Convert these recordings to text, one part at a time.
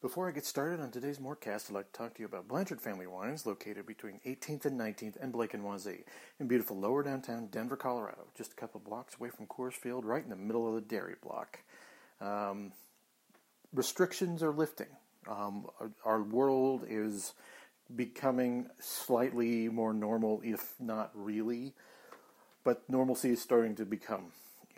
Before I get started on today's Mortcast, I'd like to talk to you about Blanchard Family Wines, located between 18th and 19th and Blake and Wazee, in beautiful lower downtown Denver, Colorado, just a couple blocks away from Coors Field, right in the middle of the dairy block. Um, restrictions are lifting. Um, our, our world is becoming slightly more normal, if not really, but normalcy is starting to become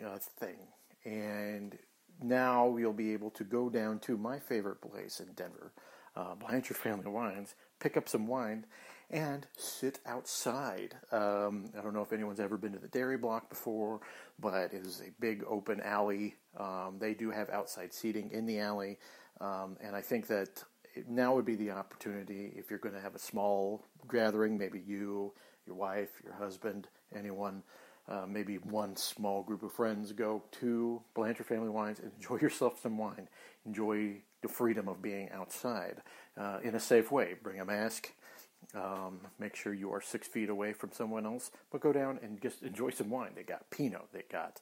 a thing. And now you'll be able to go down to my favorite place in Denver, uh, Blanchard Family Wines, pick up some wine, and sit outside. Um, I don't know if anyone's ever been to the Dairy Block before, but it is a big open alley. Um, they do have outside seating in the alley, um, and I think that now would be the opportunity if you're going to have a small gathering, maybe you, your wife, your husband, anyone uh, maybe one small group of friends go to Blanchard Family Wines and enjoy yourself some wine. Enjoy the freedom of being outside uh, in a safe way. Bring a mask. Um, make sure you are six feet away from someone else, but go down and just enjoy some wine. They got Pinot, they got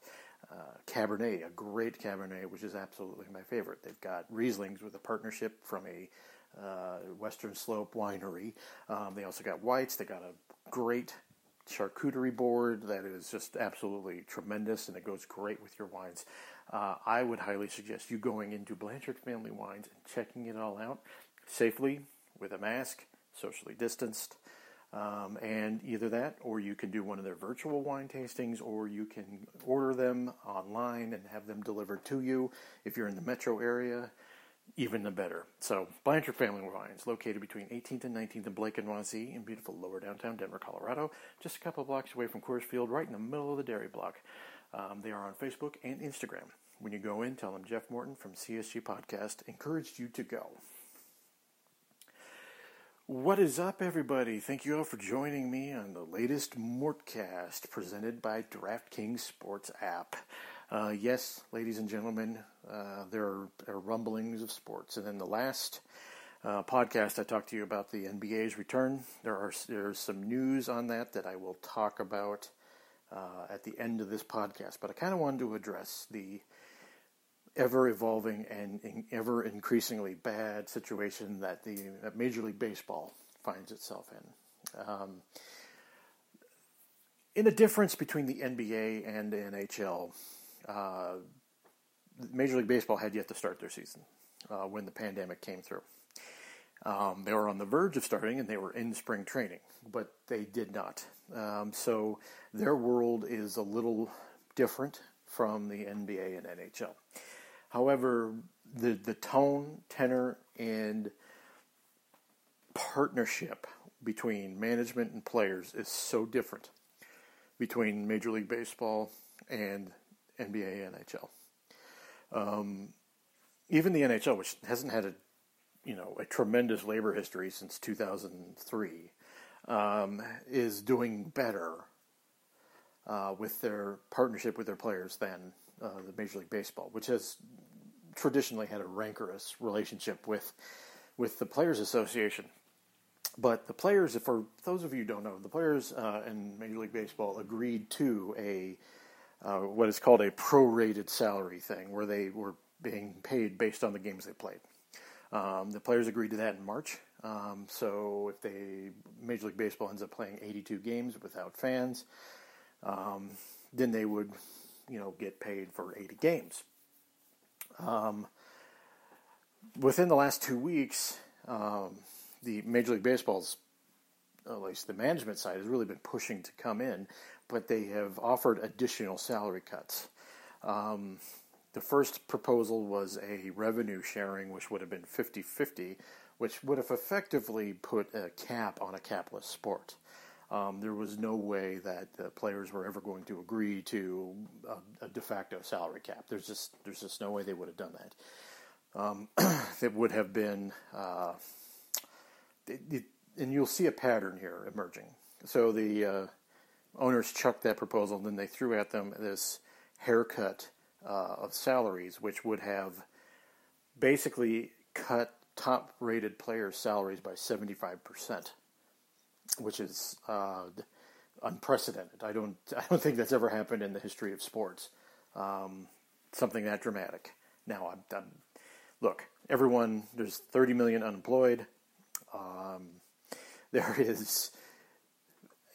uh, Cabernet, a great Cabernet, which is absolutely my favorite. They've got Rieslings with a partnership from a uh, Western Slope winery. Um, they also got whites. They got a great charcuterie board that is just absolutely tremendous and it goes great with your wines. Uh, I would highly suggest you going into Blanchard Family Wines and checking it all out safely with a mask, socially distanced. Um, and either that, or you can do one of their virtual wine tastings, or you can order them online and have them delivered to you if you're in the metro area even the better. So, Blanchard Family Wines, located between 18th and 19th and Blake and Wazee in beautiful lower downtown Denver, Colorado, just a couple blocks away from Coors Field, right in the middle of the dairy block. Um, they are on Facebook and Instagram. When you go in, tell them Jeff Morton from CSG Podcast encouraged you to go. What is up, everybody? Thank you all for joining me on the latest Mortcast presented by DraftKings Sports app. Uh, yes, ladies and gentlemen, uh, there, are, are, rumblings of sports. And in the last uh, podcast, I talked to you about the NBA's return. There are there's some news on that that I will talk about uh, at the end of this podcast. But I kind of wanted to address the ever evolving and in, ever increasingly bad situation that the that Major League Baseball finds itself in. Um, in a difference between the NBA and the NHL, uh, Major League Baseball had yet to start their season uh, when the pandemic came through. Um, they were on the verge of starting and they were in spring training, but they did not. Um, so their world is a little different from the NBA and NHL. However, the, the tone, tenor, and partnership between management and players is so different between Major League Baseball and NBA, NHL. Um, even the NHL, which hasn't had a you know a tremendous labor history since 2003, um, is doing better uh, with their partnership with their players than uh, the Major League Baseball, which has traditionally had a rancorous relationship with with the Players Association. But the players, for those of you who don't know, the players uh, in Major League Baseball agreed to a uh, what is called a prorated salary thing, where they were being paid based on the games they played. Um, the players agreed to that in March. Um, so if they Major League Baseball ends up playing 82 games without fans, um, then they would, you know, get paid for 80 games. Um, within the last two weeks, um, the Major League Baseball's, at least the management side, has really been pushing to come in but they have offered additional salary cuts. Um, the first proposal was a revenue sharing, which would have been 50 50, which would have effectively put a cap on a capless sport. Um, there was no way that the players were ever going to agree to a, a, de facto salary cap. There's just there's just no way they would have done that. Um, it would have been, uh, it, it, and you'll see a pattern here emerging. So the uh, owners chucked that proposal, and then they threw at them this haircut uh, of salaries, which would have basically cut top rated players' salaries by 75%, which is uh, unprecedented. I don't, I don't think that's ever happened in the history of sports. Um, something that dramatic. Now, I'm, I'm, look, everyone, there's 30 million unemployed. Um, there is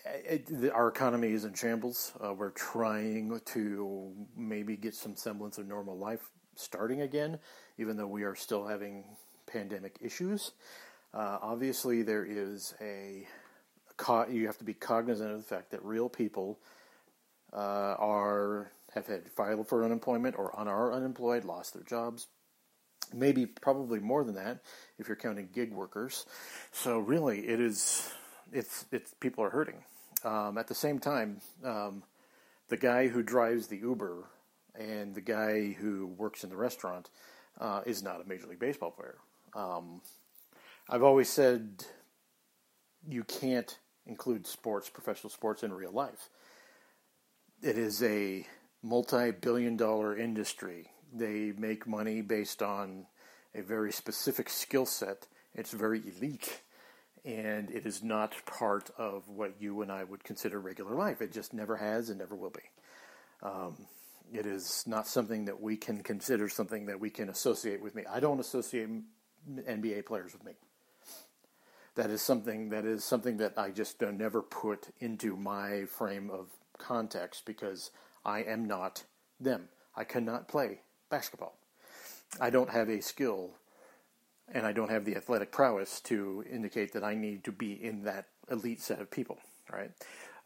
it, our economy is in shambles. Uh, we're trying to maybe get some semblance of normal life starting again, even though we are still having pandemic issues. Uh, obviously, there is a you have to be cognizant of the fact that real people uh, are have had filed for unemployment or are unemployed, lost their jobs, maybe probably more than that if you're counting gig workers. So really, it is it's it's people are hurting. Um, at the same time, um, the guy who drives the Uber and the guy who works in the restaurant uh, is not a Major League Baseball player. Um, I've always said you can't include sports, professional sports, in real life. It is a multi billion dollar industry. They make money based on a very specific skill set. It's very elite and it is not part of what you and I would consider regular life. It just never has and never will be. Um, it is not something that we can consider something that we can associate with me. I don't associate NBA players with me. That is something that is something that I just uh, never put into my frame of context because I am not them. I cannot play basketball. I don't have a skill and I don't have the athletic prowess to indicate that I need to be in that elite set of people, right?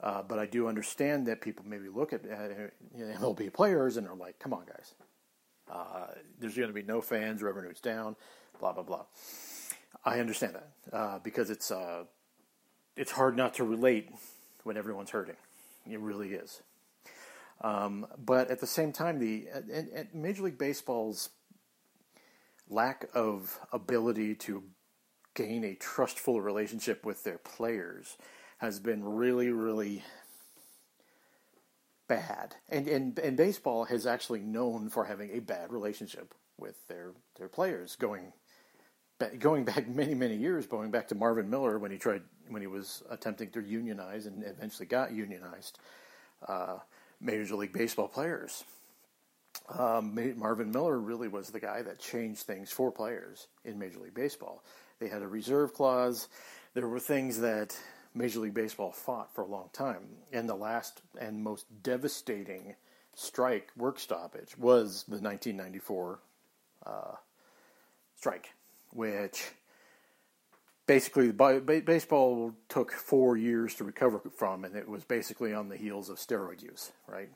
Uh, but I do understand that people maybe look at, at MLB players and are like, "Come on, guys, uh, there's going to be no fans, revenue's down, blah blah blah." I understand that uh, because it's uh, it's hard not to relate when everyone's hurting. It really is. Um, but at the same time, the and, and Major League Baseball's lack of ability to gain a trustful relationship with their players has been really, really bad. And, and, and baseball has actually known for having a bad relationship with their, their players going going back many many years going back to Marvin Miller when he tried when he was attempting to unionize and eventually got unionized uh, Major League Baseball players um, Marvin Miller really was the guy that changed things for players in Major League Baseball. They had a reserve clause. There were things that Major League Baseball fought for a long time. And the last and most devastating strike, work stoppage, was the 1994 uh, strike, which basically baseball took four years to recover from, and it was basically on the heels of steroid use, right?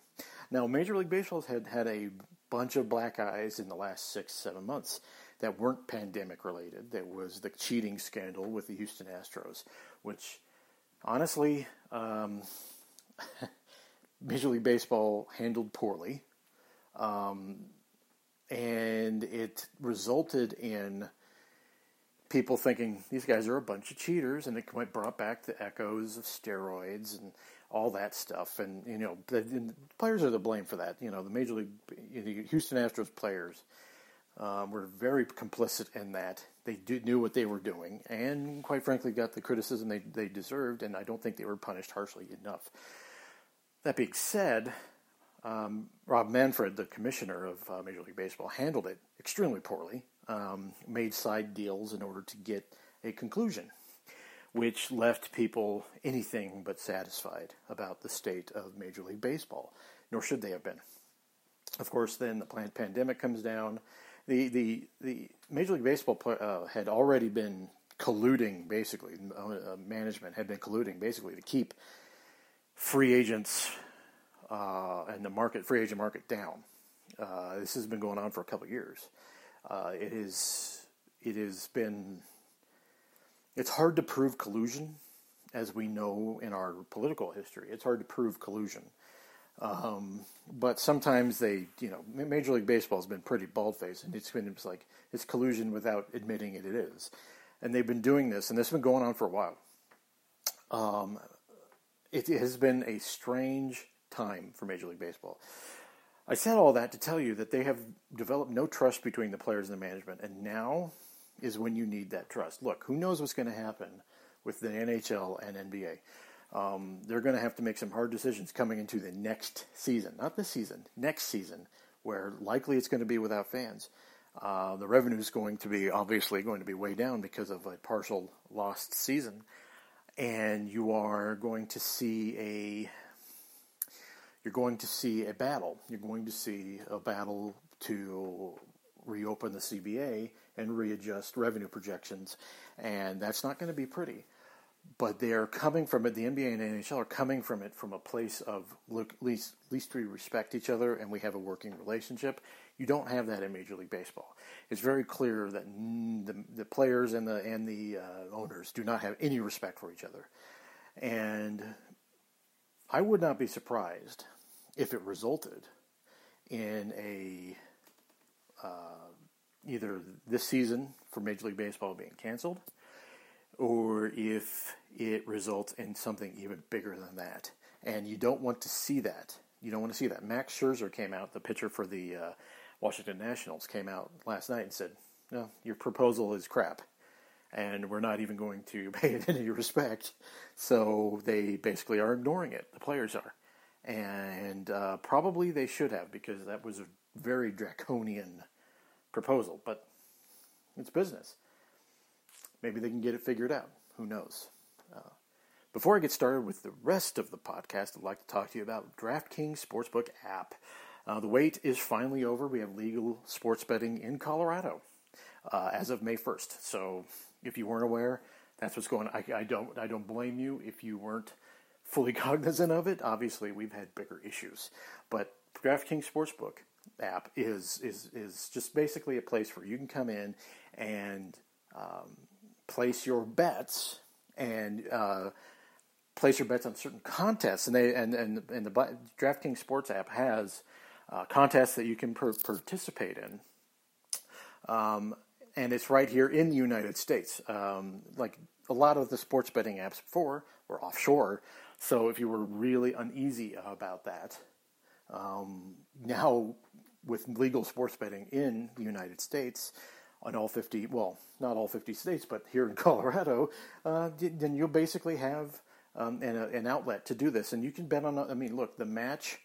Now, Major League Baseball had had a bunch of black eyes in the last six, seven months that weren't pandemic related. There was the cheating scandal with the Houston Astros, which honestly, um, Major League Baseball handled poorly. Um, and it resulted in people thinking these guys are a bunch of cheaters, and it brought back the echoes of steroids and all that stuff. And you know, the, the players are the blame for that. You know, the major league, the Houston Astros players um, were very complicit in that. They do, knew what they were doing, and quite frankly, got the criticism they they deserved. And I don't think they were punished harshly enough. That being said. Um, Rob Manfred, the commissioner of uh, Major League Baseball, handled it extremely poorly. Um, made side deals in order to get a conclusion which left people anything but satisfied about the state of Major League Baseball, nor should they have been. Of course, then the pandemic comes down. The the the Major League Baseball uh, had already been colluding, basically, uh, management had been colluding, basically, to keep free agents uh, and the market, free agent market down. Uh, this has been going on for a couple years. Uh, it is it has been it's hard to prove collusion, as we know in our political history. It's hard to prove collusion. Um, but sometimes they, you know, Major League Baseball has been pretty bald faced, and it's been it's like it's collusion without admitting it. It is, and they've been doing this, and this has been going on for a while. Um, it has been a strange time for Major League Baseball. I said all that to tell you that they have developed no trust between the players and the management, and now is when you need that trust. Look, who knows what's going to happen with the NHL and NBA? Um, they're going to have to make some hard decisions coming into the next season, not this season, next season, where likely it's going to be without fans. Uh, the revenue is going to be obviously going to be way down because of a partial lost season, and you are going to see a you're going to see a battle. You're going to see a battle to reopen the CBA and readjust revenue projections, and that's not going to be pretty. But they're coming from it. The NBA and NHL are coming from it from a place of look, at least, least we respect each other and we have a working relationship. You don't have that in Major League Baseball. It's very clear that the, the players and the and the uh, owners do not have any respect for each other, and I would not be surprised if it resulted in a uh, either this season for Major League Baseball being canceled, or if it results in something even bigger than that. And you don't want to see that. You don't want to see that. Max Scherzer came out, the pitcher for the uh, Washington Nationals, came out last night and said, "No, your proposal is crap." And we're not even going to pay it any respect. So they basically are ignoring it. The players are, and uh, probably they should have because that was a very draconian proposal. But it's business. Maybe they can get it figured out. Who knows? Uh, before I get started with the rest of the podcast, I'd like to talk to you about DraftKings Sportsbook app. Uh, the wait is finally over. We have legal sports betting in Colorado uh, as of May 1st. So if you weren't aware, that's what's going on. I, I, don't, I don't blame you if you weren't fully cognizant of it. Obviously, we've had bigger issues. But DraftKings Sportsbook app is, is, is just basically a place where you can come in and um, place your bets and uh, place your bets on certain contests. And they and and, and the DraftKings Sports app has uh, contests that you can per- participate in. Um, and it's right here in the United States. Um, like a lot of the sports betting apps before were offshore, so if you were really uneasy about that, um, now with legal sports betting in the United States, on all 50, well, not all 50 states, but here in Colorado, uh, then you'll basically have um, an, an, outlet to do this. And you can bet on, I mean, look, the match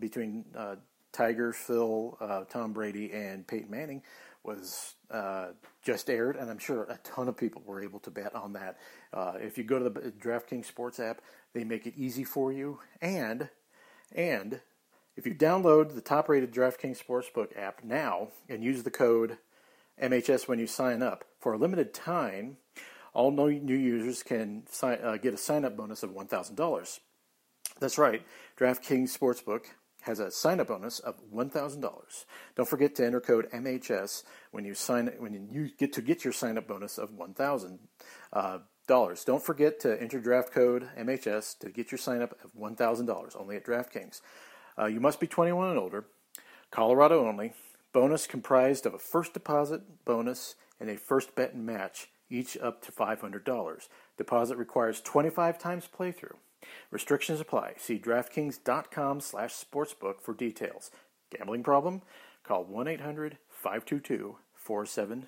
between uh, Tiger, Phil, uh, Tom Brady, and Peyton Manning was uh, just aired, and I'm sure a ton of people were able to bet on that. Uh, if you go to the DraftKings Sports app, they make it easy for you, and and if you download the top-rated DraftKings Sportsbook app now and use the code MHS when you sign up. For a limited time, all new users can sign, uh, get a sign up bonus of $1,000. That's right, DraftKings Sportsbook has a sign up bonus of $1,000. Don't forget to enter code MHS when you sign when you get to get your sign up bonus of $1,000. Uh. Don't forget to enter draft code MHS to get your sign up of $1,000 only at DraftKings. Uh, you must be 21 and older, Colorado only, Bonus comprised of a first deposit bonus and a first bet and match, each up to $500. Deposit requires 25 times playthrough. Restrictions apply. See DraftKings.com slash sportsbook for details. Gambling problem? Call 1-800-522-4700.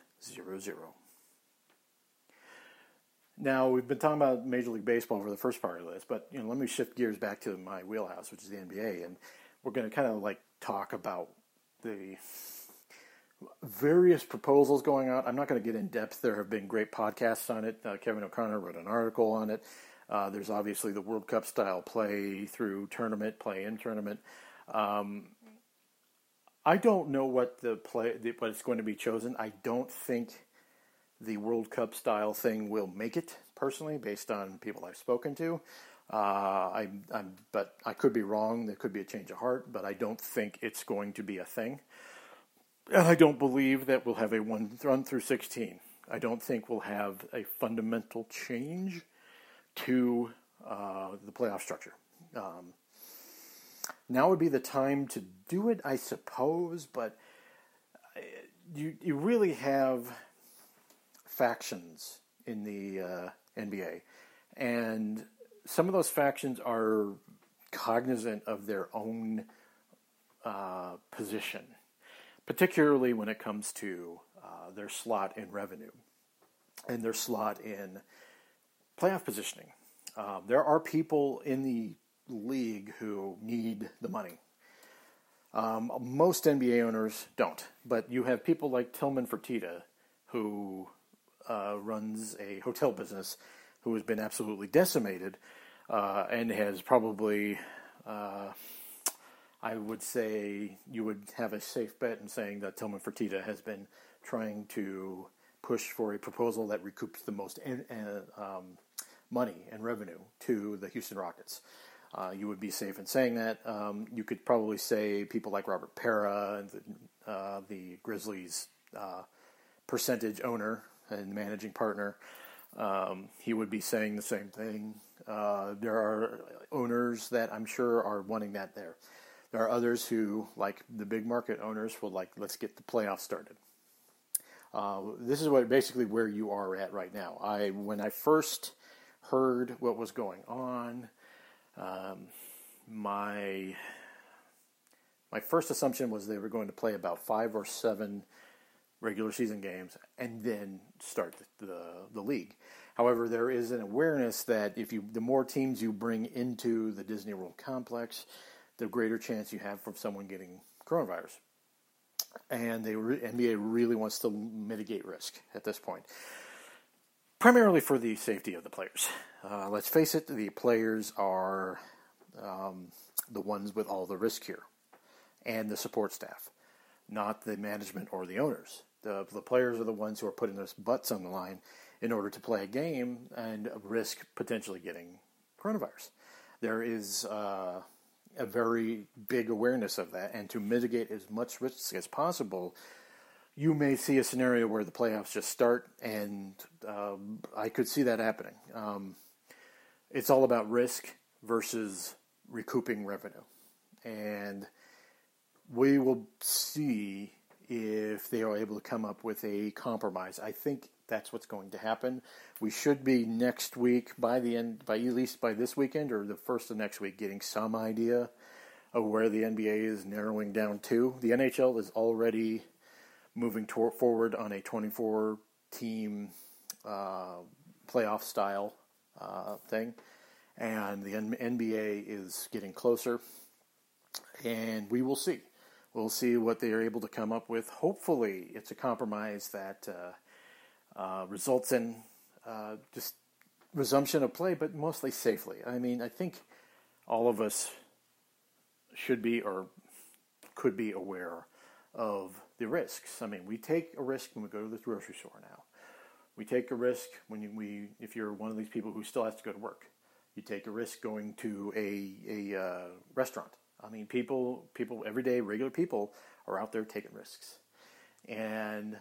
Now, we've been talking about Major League Baseball for the first part of this, but you know, let me shift gears back to my wheelhouse, which is the NBA, and we're going to kind of like talk about the various proposals going on. I'm not going to get in depth. There have been great podcasts on it. Uh, Kevin O'Connor wrote an article on it. Uh, there's obviously the World Cup style play through tournament, play in tournament. Um, I don't know what the play what is going to be chosen. I don't think the World Cup style thing will make it personally, based on people I've spoken to. Uh, I, I'm, but I could be wrong. There could be a change of heart, but I don't think it's going to be a thing. And I don't believe that we'll have a one run through 16. I don't think we'll have a fundamental change to uh, the playoff structure. Um, now would be the time to do it, I suppose, but uh, you you really have factions in the uh, NBA, and some of those factions are cognizant of their own uh, position particularly when it comes to uh, their slot in revenue and their slot in playoff positioning. Um, there are people in the league who need the money. Um, most NBA owners don't, but you have people like Tillman Fertitta, who uh, runs a hotel business, who has been absolutely decimated, uh, and has probably, uh, I would say, you would have a safe bet in saying that Tillman Fertitta has been trying to push for a proposal that recoups the most um, money and revenue to the Houston Rockets. Uh, you would be safe in saying that. Um, you could probably say people like Robert Pera, the, uh, the Grizzlies' uh, percentage owner and managing partner, um, he would be saying the same thing. Uh, there are owners that I'm sure are wanting that there. There are others who, like the big market owners, will like, let's get the playoffs started. Uh, this is what basically where you are at right now. I when I first heard what was going on, um, my my first assumption was they were going to play about five or seven regular season games and then start the, the, the league. However, there is an awareness that if you the more teams you bring into the Disney World complex, the greater chance you have from someone getting coronavirus. And they NBA really wants to mitigate risk at this point primarily for the safety of the players. Uh, let's face it, the players are um, the ones with all the risk here, and the support staff, not the management or the owners. The, the players are the ones who are putting their butts on the line in order to play a game and risk potentially getting coronavirus. There is uh, a very big awareness of that, and to mitigate as much risk as possible, you may see a scenario where the playoffs just start, and um, I could see that happening. Um, it's all about risk versus recouping revenue, and we will see if they are able to come up with a compromise. I think that's what's going to happen. We should be next week by the end, by at least by this weekend or the first of next week, getting some idea of where the NBA is narrowing down to. The NHL is already moving forward on a 24 team uh, playoff style uh, thing. And the N- NBA is getting closer. And we will see. We'll see what they are able to come up with. Hopefully, it's a compromise that uh, uh results in uh, just resumption of play, but mostly safely. I mean, I think all of us should be or could be aware of the risks. I mean, we take a risk when we go to the grocery store now. We take a risk when you, we, if you're one of these people who still has to go to work. You take a risk going to a a uh, restaurant. I mean, people, people, everyday regular people are out there taking risks, and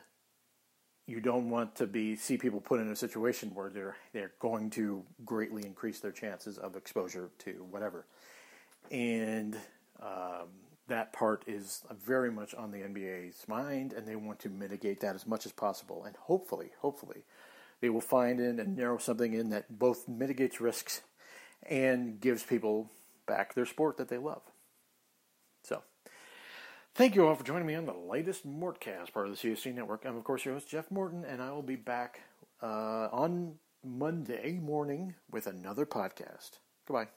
you don't want to be see people put in a situation where they're they're going to greatly increase their chances of exposure to whatever. And um, that part is very much on the NBA's mind, and they want to mitigate that as much as possible. And hopefully, hopefully, they will find in and narrow something in that both mitigates risks and gives people back their sport that they love. So, thank you all for joining me on the latest Mortcast, part of the CSG Network. I'm, of course, your host, Jeff Morton, and I will be back uh, on Monday morning with another podcast. Goodbye.